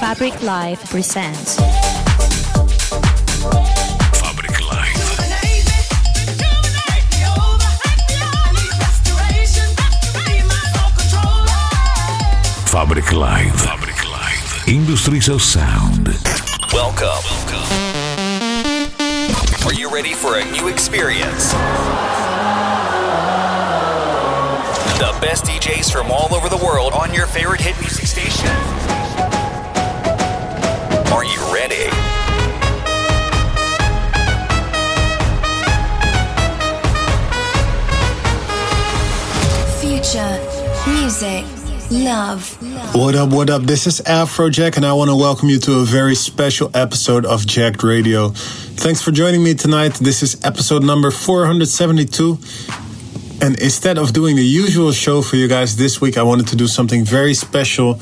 Fabric Live presents. Fabric Live. Fabric Live. Fabric Live. Industries of Sound. Welcome. Are you ready for a new experience? The best DJs from all over the world on your favorite hit music station. Future, music, love. What up, what up? This is Afrojack, and I want to welcome you to a very special episode of Jacked Radio. Thanks for joining me tonight. This is episode number 472. And instead of doing the usual show for you guys this week, I wanted to do something very special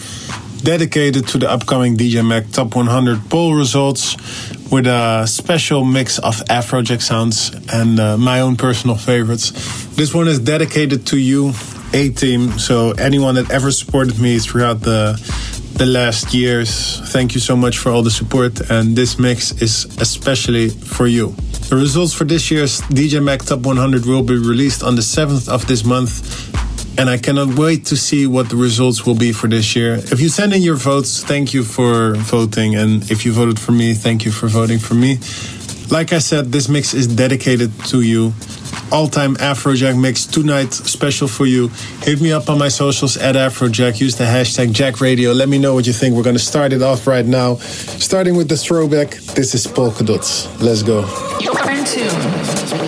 dedicated to the upcoming DJ Mag Top 100 poll results with a special mix of Afrojack sounds and uh, my own personal favorites. This one is dedicated to you, A Team. So, anyone that ever supported me throughout the the last years, thank you so much for all the support. And this mix is especially for you. The results for this year's DJ Mag Top 100 will be released on the 7th of this month and I cannot wait to see what the results will be for this year. If you send in your votes, thank you for voting. And if you voted for me, thank you for voting for me. Like I said, this mix is dedicated to you. All time Afrojack mix tonight, special for you. Hit me up on my socials at Afrojack. Use the hashtag Jacked Radio. Let me know what you think. We're going to start it off right now. Starting with the throwback. This is Polka Dots. Let's go. You're in tune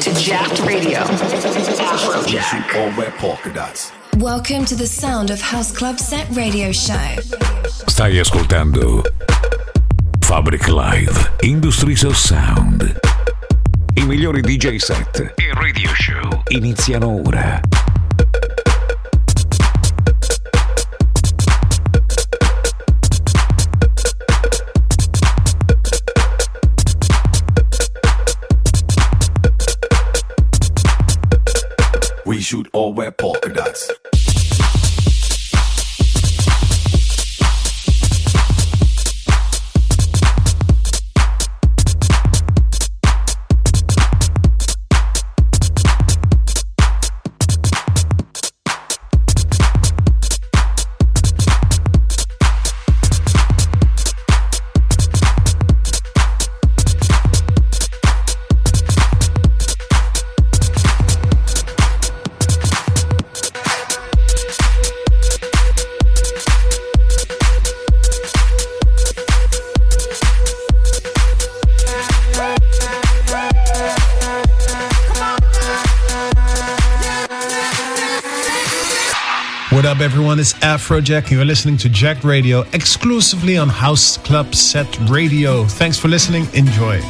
to Jacked Radio. Afrojack. All red polka dots. Welcome to the Sound of House Club Set radio show. Stai ascoltando Fabric Live. Industries of Sound. I migliori DJ set radio show iniziano ora. We shoot all red polka dots. Everyone? It's Afrojack, and you're listening to Jacked Radio exclusively on House Club Set Radio. Thanks for listening. Enjoy.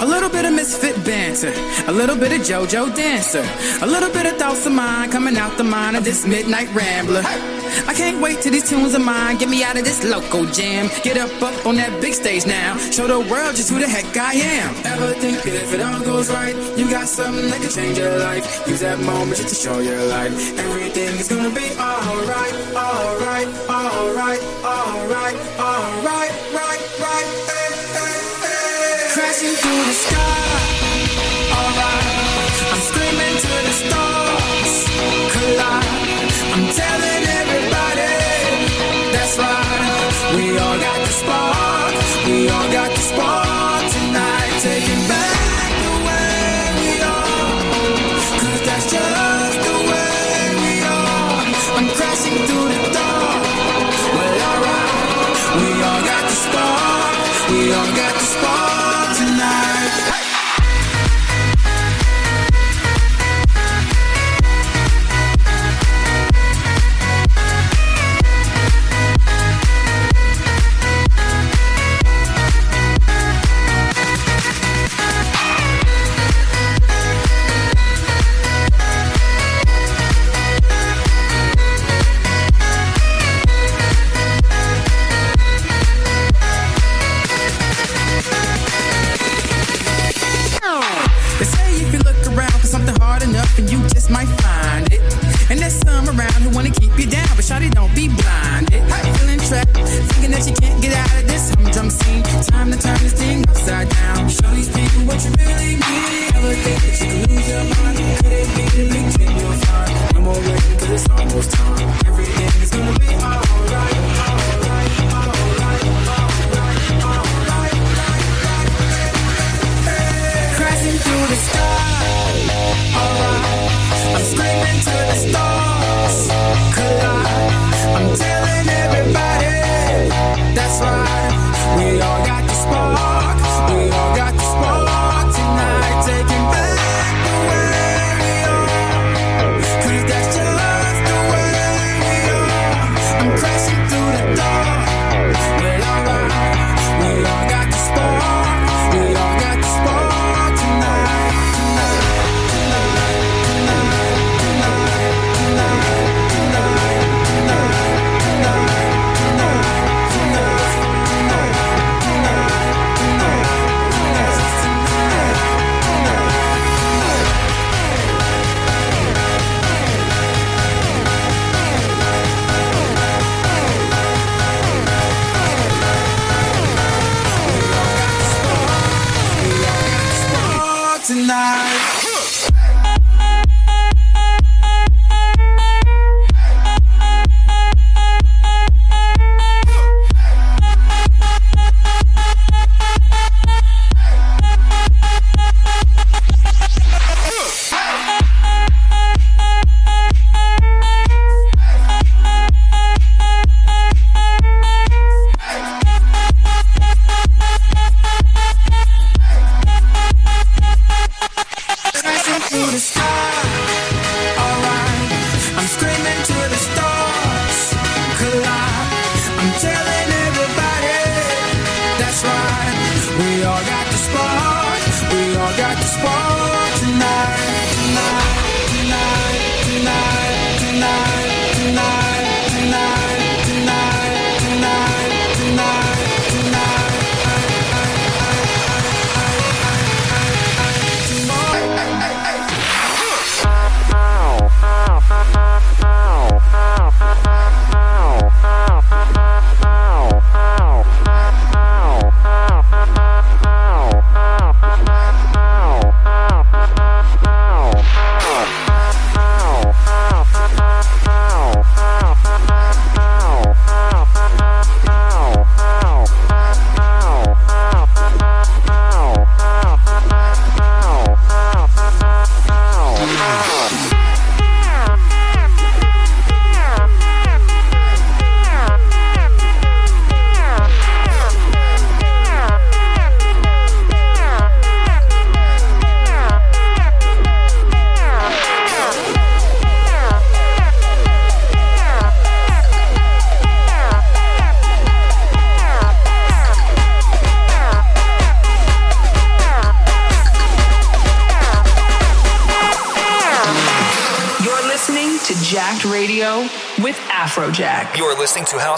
A little bit of misfit banter, a little bit of JoJo dancer, a little bit of thoughts of mine coming out the mind of this midnight rambler. I can't wait till these tunes of mine get me out of this local jam. Get up up on that big stage now, show the world just who the heck I am. Ever think that if it all goes right, you got something that can change your life? Use that moment just to show your light. Everything is gonna be alright, alright, alright, alright, alright, right, right, hey, hey, hey. Crashing through the sky. Alright, I'm screaming to the stars. Got the spark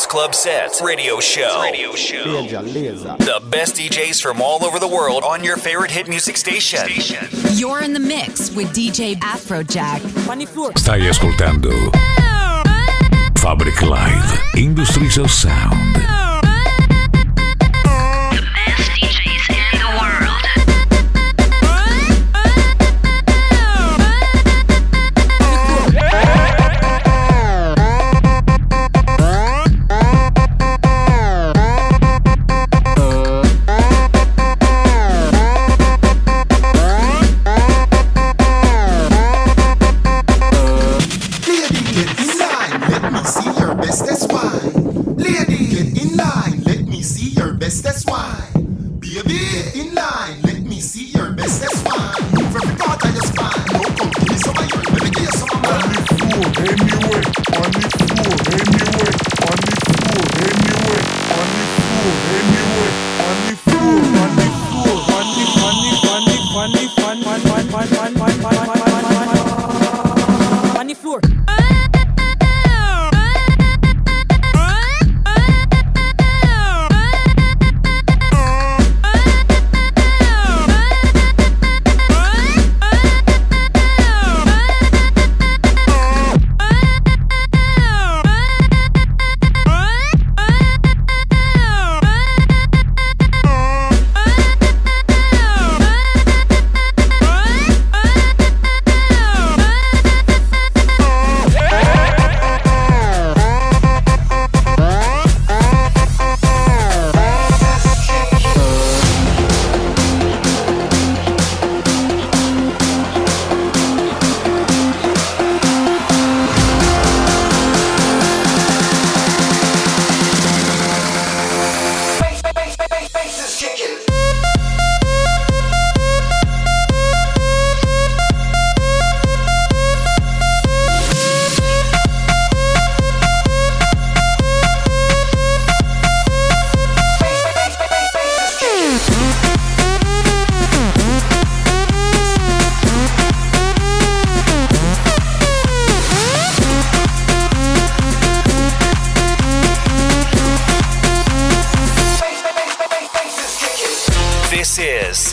Club Sets radio show. Radio show. The best DJs from all over the world on your favorite hit music station. station. You're in the mix with DJ Afrojack. Stai ascoltando Fabric Live Industries of Sound.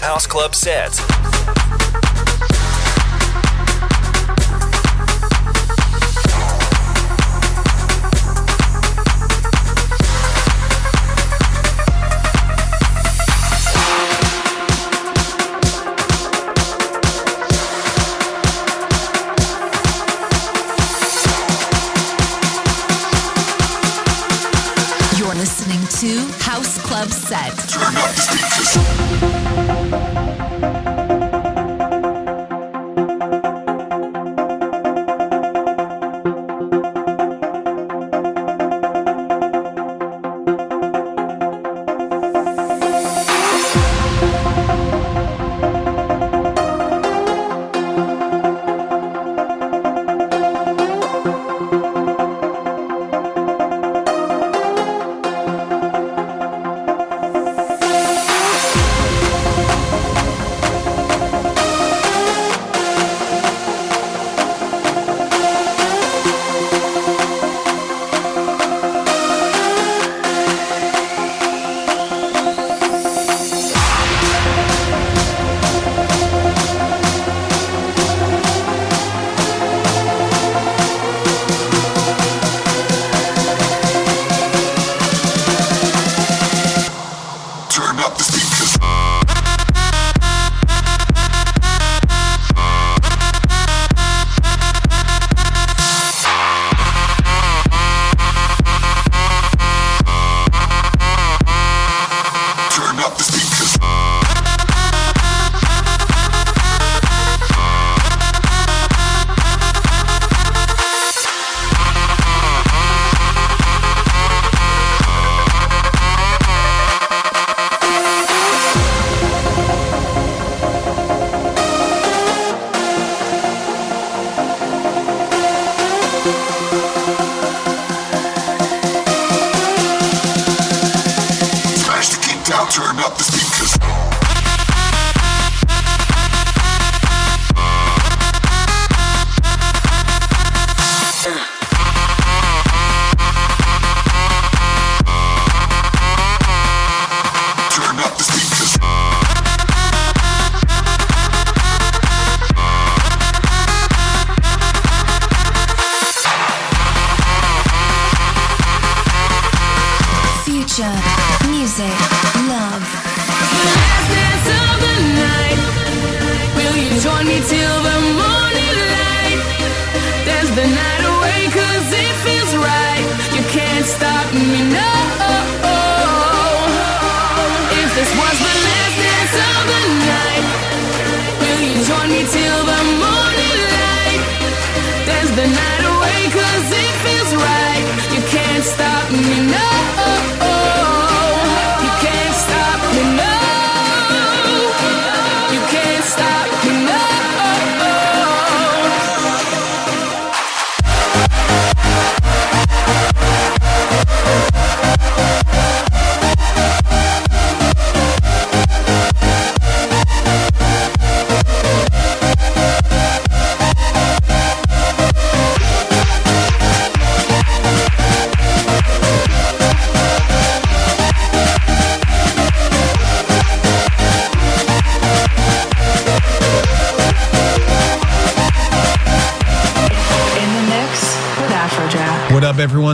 House Club set.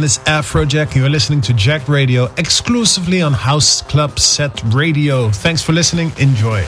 is Afrojack. You're listening to Jacked Radio exclusively on House Club Set Radio. Thanks for listening. Enjoy.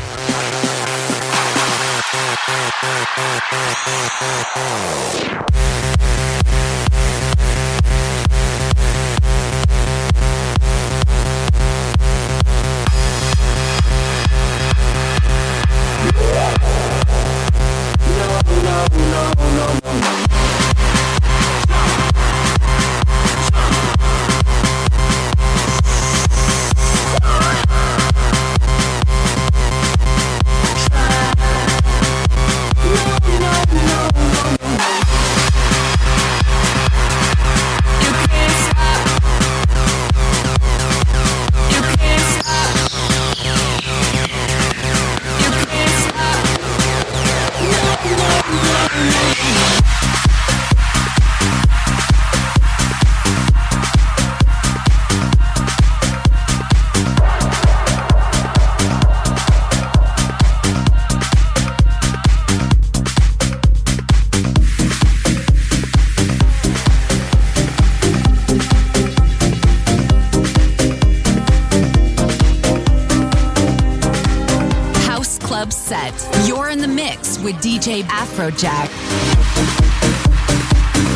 Afrojack.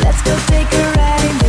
Let's go take a ride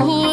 who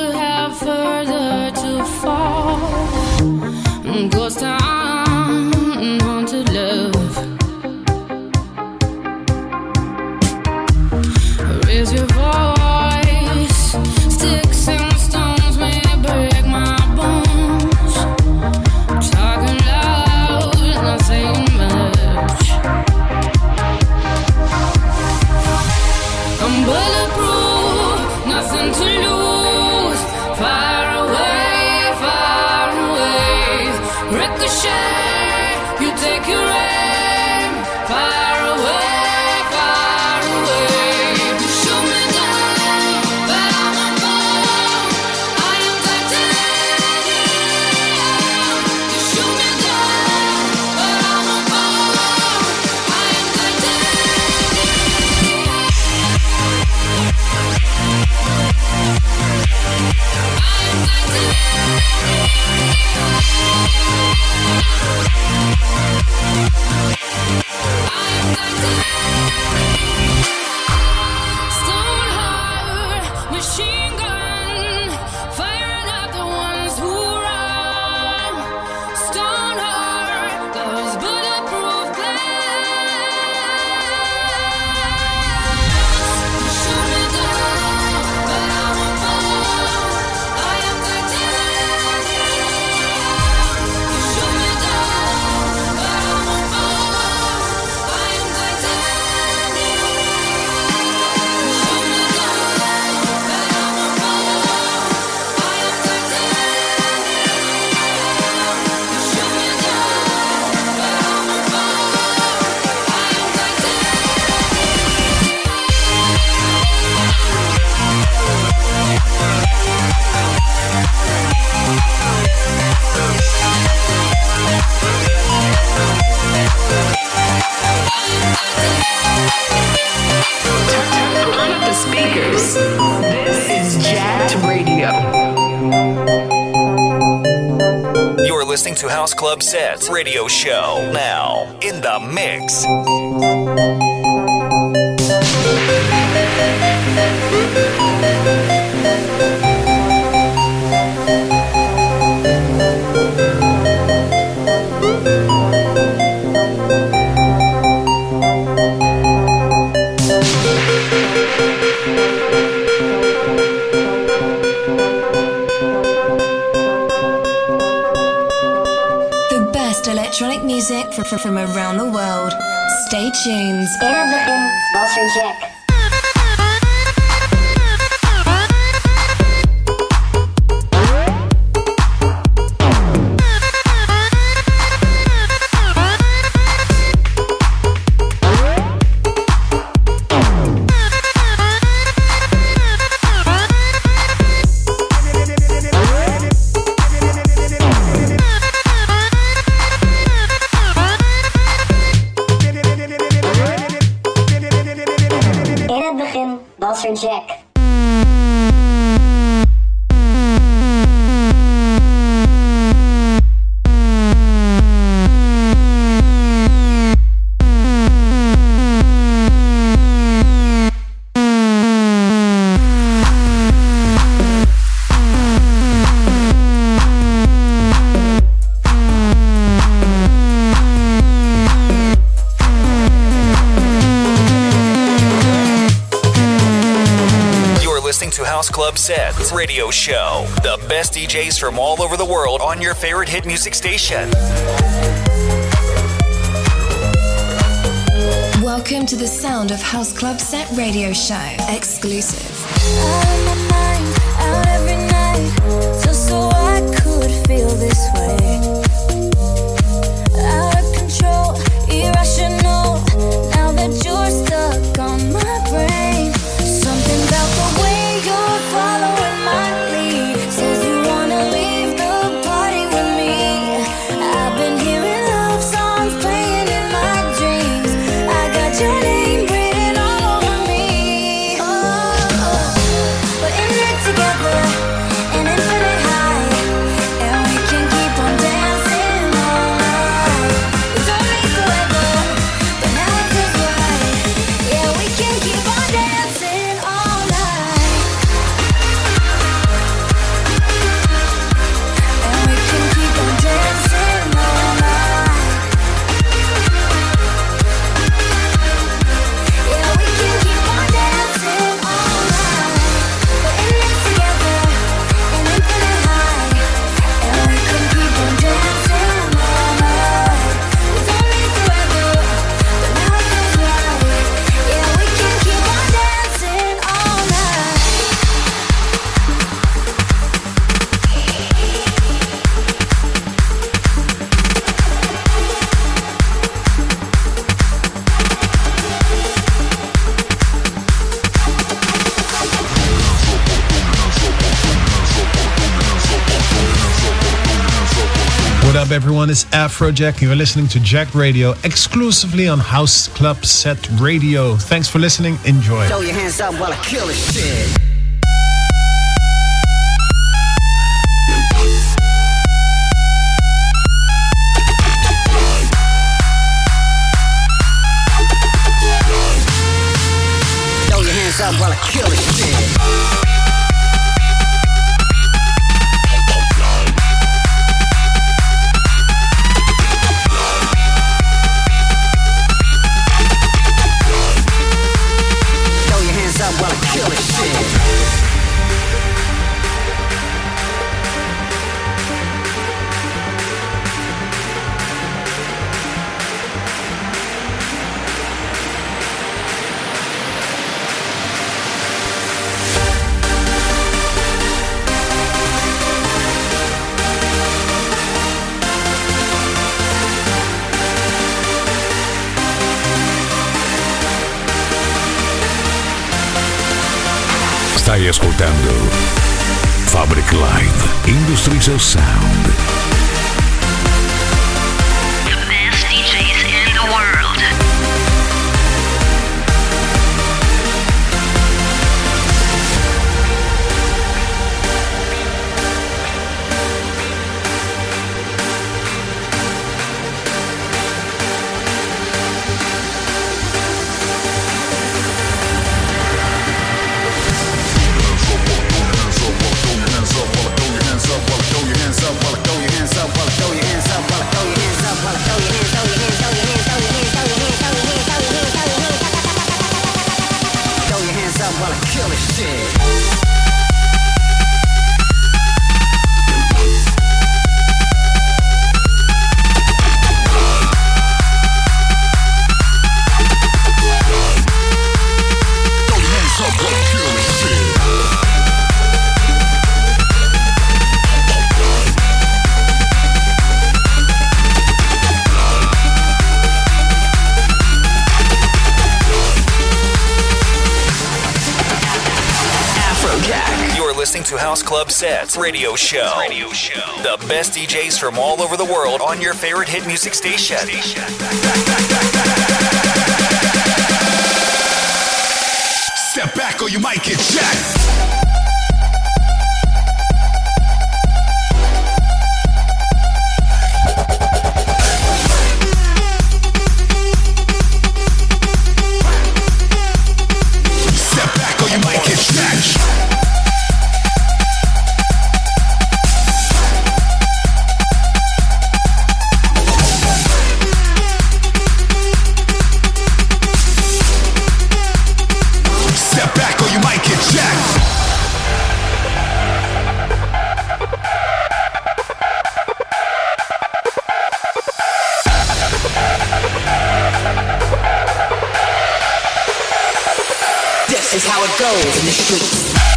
Club Sets Radio Show. Now, in the mix. From, around the world. Stay tuned. Sets radio show. The best DJs from all over the world on your favorite hit music station. Welcome to the sound of House Club Set radio show. Exclusive. Just so I could feel this way. Everyone? It's Afrojack. You're listening to Jacked Radio exclusively on House Club Set Radio. Thanks for listening. Enjoy. Throw your hands up while I kill this shit. Throw your hands up while I kill this shit. Ascoltando Fabric Live Industries of Sound. Radio Show. Radio Show. The best DJs from all over the world on your favorite hit music station. Step back or you might get jacked. Is how it goes in the streets.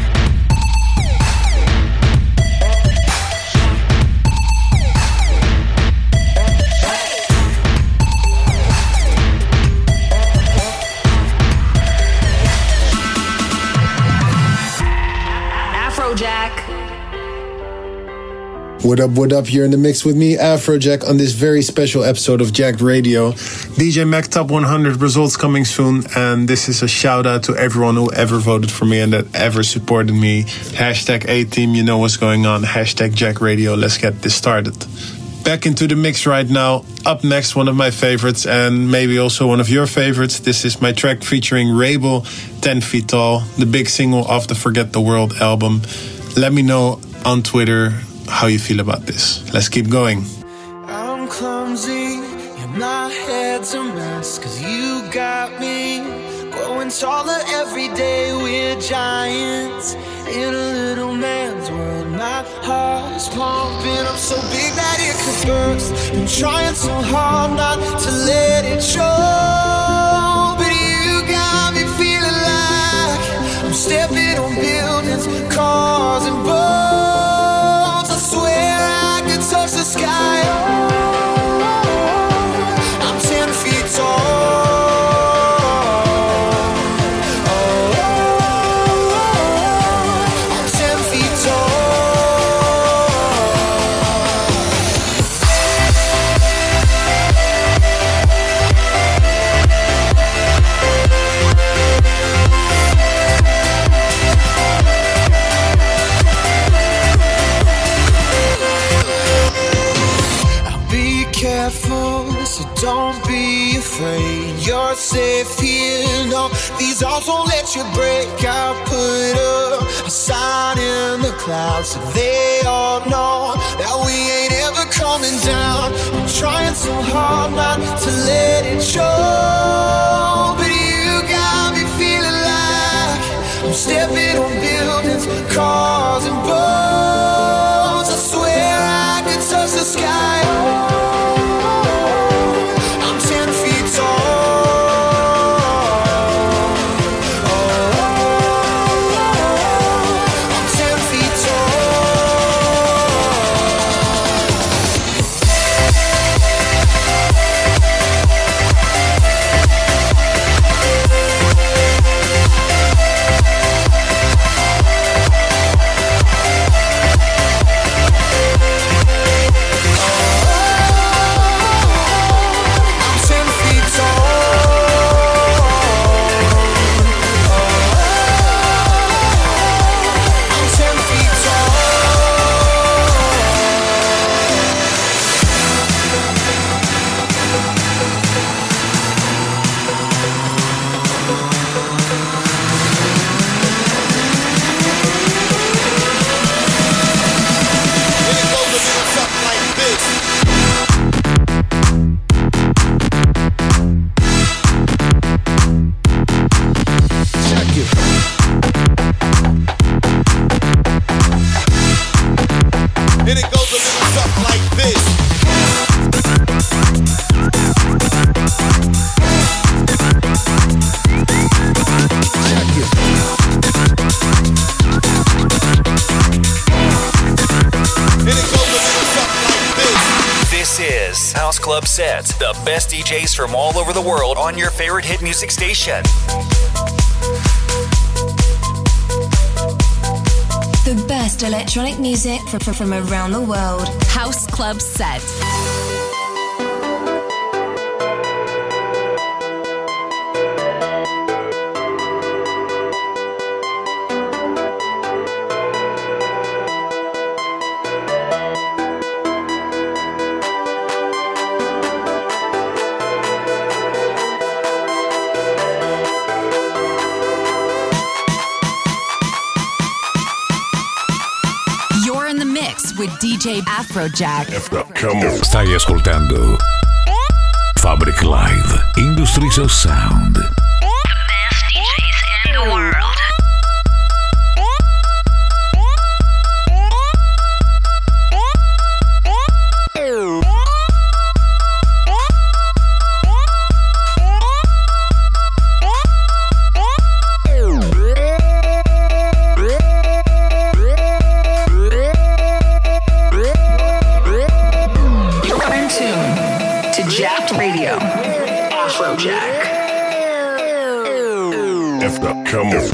What up, what up? You're in the mix with me, Afrojack, on this very special episode of Jacked Radio. DJ Mag Top 100 results coming soon, and this is a shout out to everyone who ever voted for me and that ever supported me. Hashtag A Team, you know what's going on. Hashtag Jacked Radio. Let's get this started. Back into the mix right now. Up next, one of my favorites, and maybe also one of your favorites. This is my track featuring Wrabel, 10 Feet Tall, the big single off the Forget the World album. Let me know on Twitter how you feel about this. Let's keep going. I'm clumsy and my head's a mess Cause you got me growing taller every day We're giants in a little man's world My heart is pumping up so big that it could burst Been trying so hard not to let it show But you got me feeling like I'm stepping on buildings, cars and boats you break. I put up a sign in the clouds so they all know that we ain't ever coming down. I'm trying so hard not to let it show, favorite hit music station. The best electronic music from, around the world. House Club Set. DJ Afrojack. Stai ascoltando Fabric Live Industries of Sound. Come on.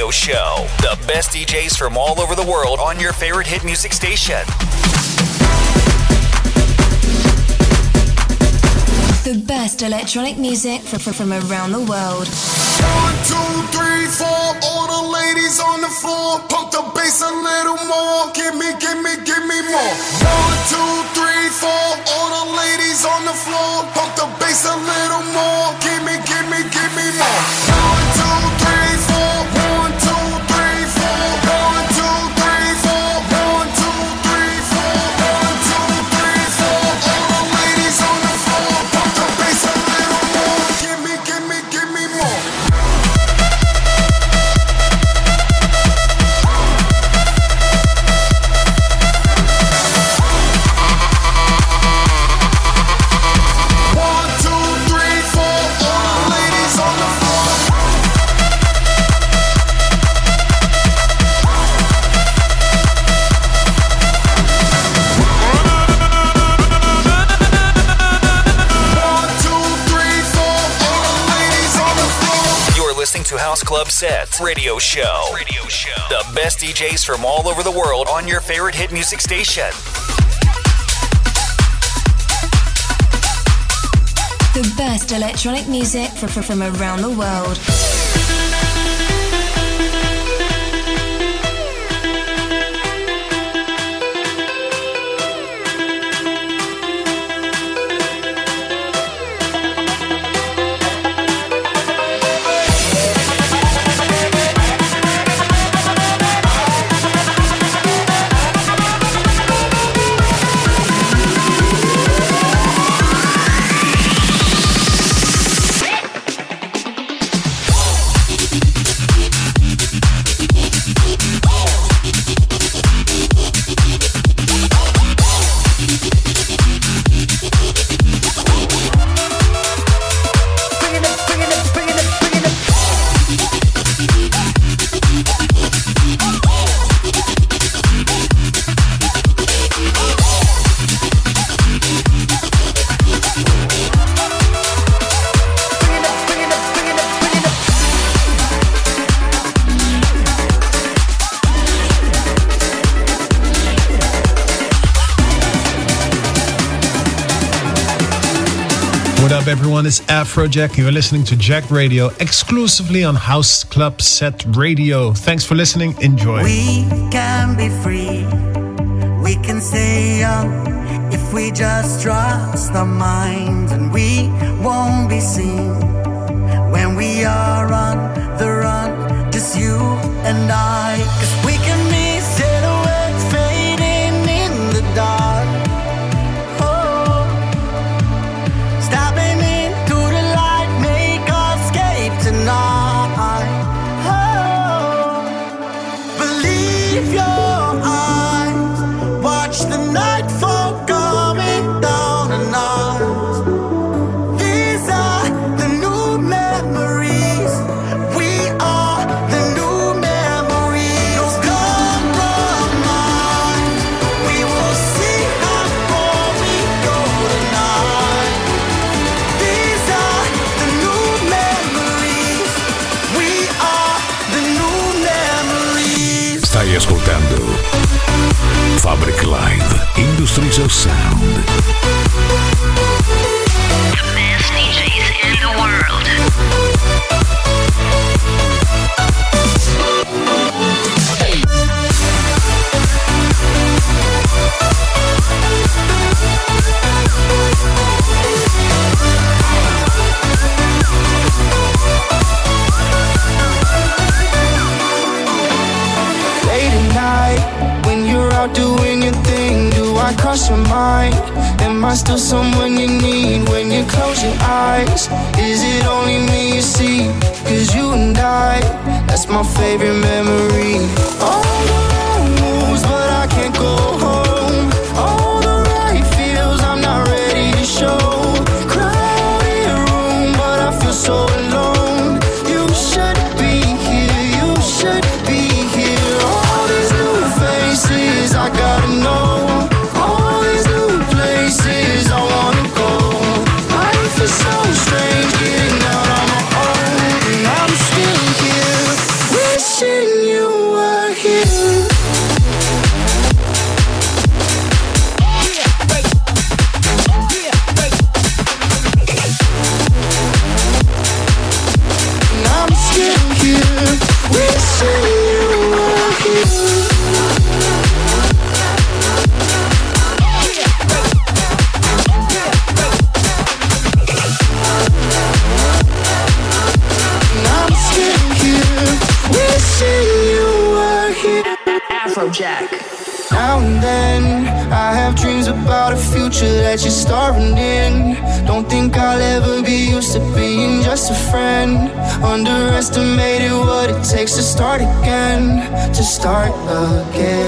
Radio show. The best DJs from all over the world on your favorite hit music station. The best electronic music from, from around the world. One, two, three, four. All the ladies on the floor. Pump the bass a little more. Give me, give me, give me more. One, two, three, four. All the ladies on the floor. Club sets, Radio Show. Radio Show. The best DJs from all over the world on your favorite hit music station. The best electronic music from, from around the world. Afrojack. You're listening to Jacked Radio exclusively on House Club Set Radio. Thanks for listening. Enjoy. We can be free. We can stay young if we just trust our minds, and we won't be seen when we are on the run. Just you and I, Industries Sound. Cross your mind? Am I still someone you need when you close your eyes? Is it only me you see? Cause you and I, that's my favorite memory. All the wrong moves, but I can't go strange, Underestimated what it takes to start again. To start again.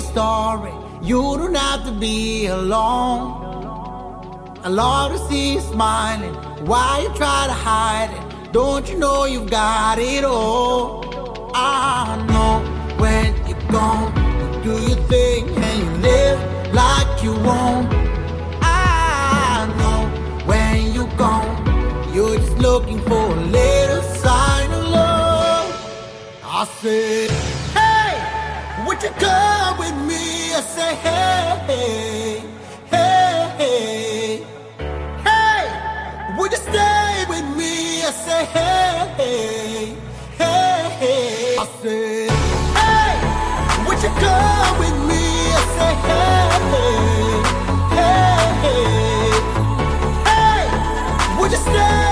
Story. You don't have to be alone. I love to see you smiling. Why you try to hide it? Don't you know you've got it all? I know when you're gone, you do your thing and you live like you won't. I know when you're gone, you're just looking for a little sign of love. I said, Would you come with me? I say, Hey, hey, hey, hey, would you stay with me? I say, Hey, hey, hey. I said, Hey, would you come with me? I say, hey, hey, hey, would you stay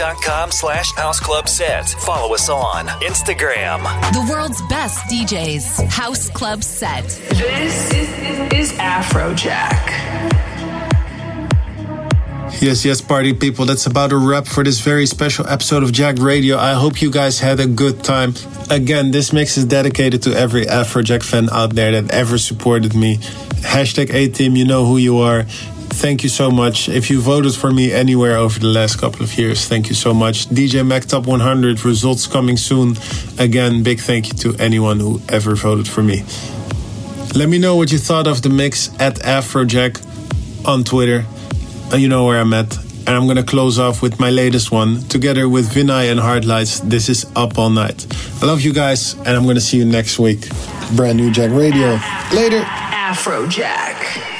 facebook.com slash House Club Set. Follow us on Instagram. The world's best DJs. House Club Set. This is Afrojack. Yes, yes, party people. That's about a wrap for this very special episode of Jacked Radio. I hope you guys had a good time. Again, this mix is dedicated to every Afrojack fan out there that ever supported me. Hashtag A Team, you know who you are. Thank you so much. If you voted for me anywhere over the last couple of years, thank you so much. DJ Mag Top 100 results coming soon. Again, big thank you to anyone who ever voted for me. Let me know what you thought of the mix at Afrojack on Twitter. Uh, you know where I'm at. And I'm gonna close off with my latest one, together with Vinai and Hardlights. This is Up All Night. I love you guys, and I'm gonna see you next week. Brand new Jacked Radio. Later. Afrojack.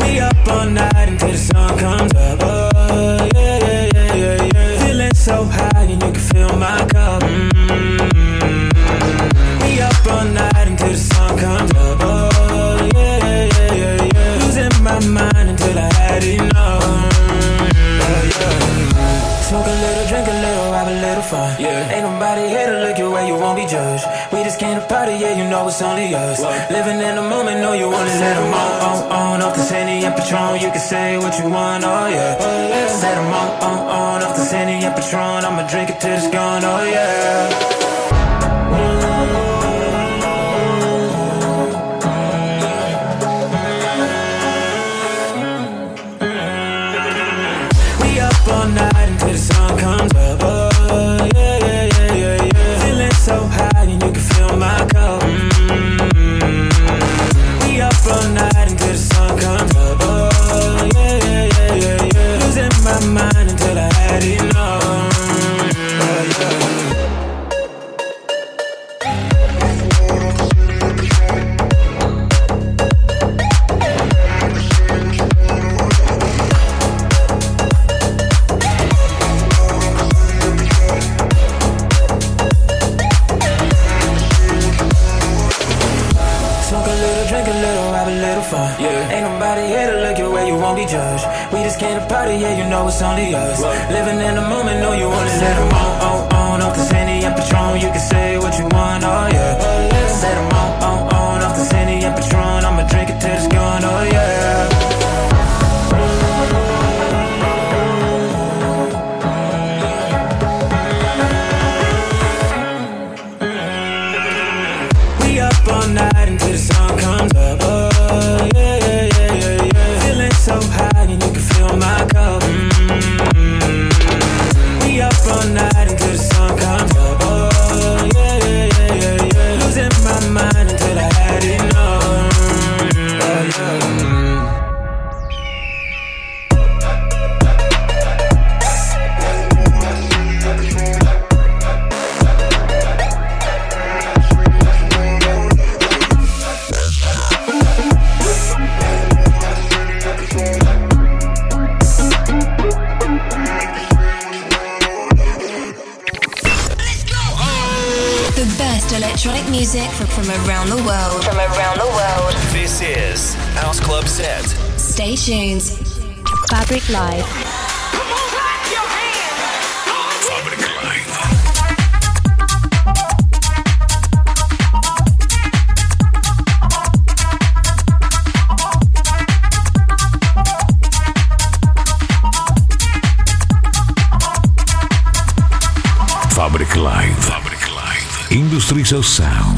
We up all night until the sun comes up. Oh, yeah, yeah, yeah, yeah, yeah. Feeling so high and you can feel my cup. Mm-hmm. Yeah, you know it's only us. Living in the moment, know you wanna let them on, on, on. Off the Henny and Patron, you can say what you want, oh yeah. Set them on, on, on. Off the Henny and Patron, I'ma drink it till it's gone, oh yeah. judge. We just came to party, yeah, you know it's only us. Living in the moment, know you wanna let them on, on, on. Off the Sandy and Patron, you can say what you want, oh yeah. seu sal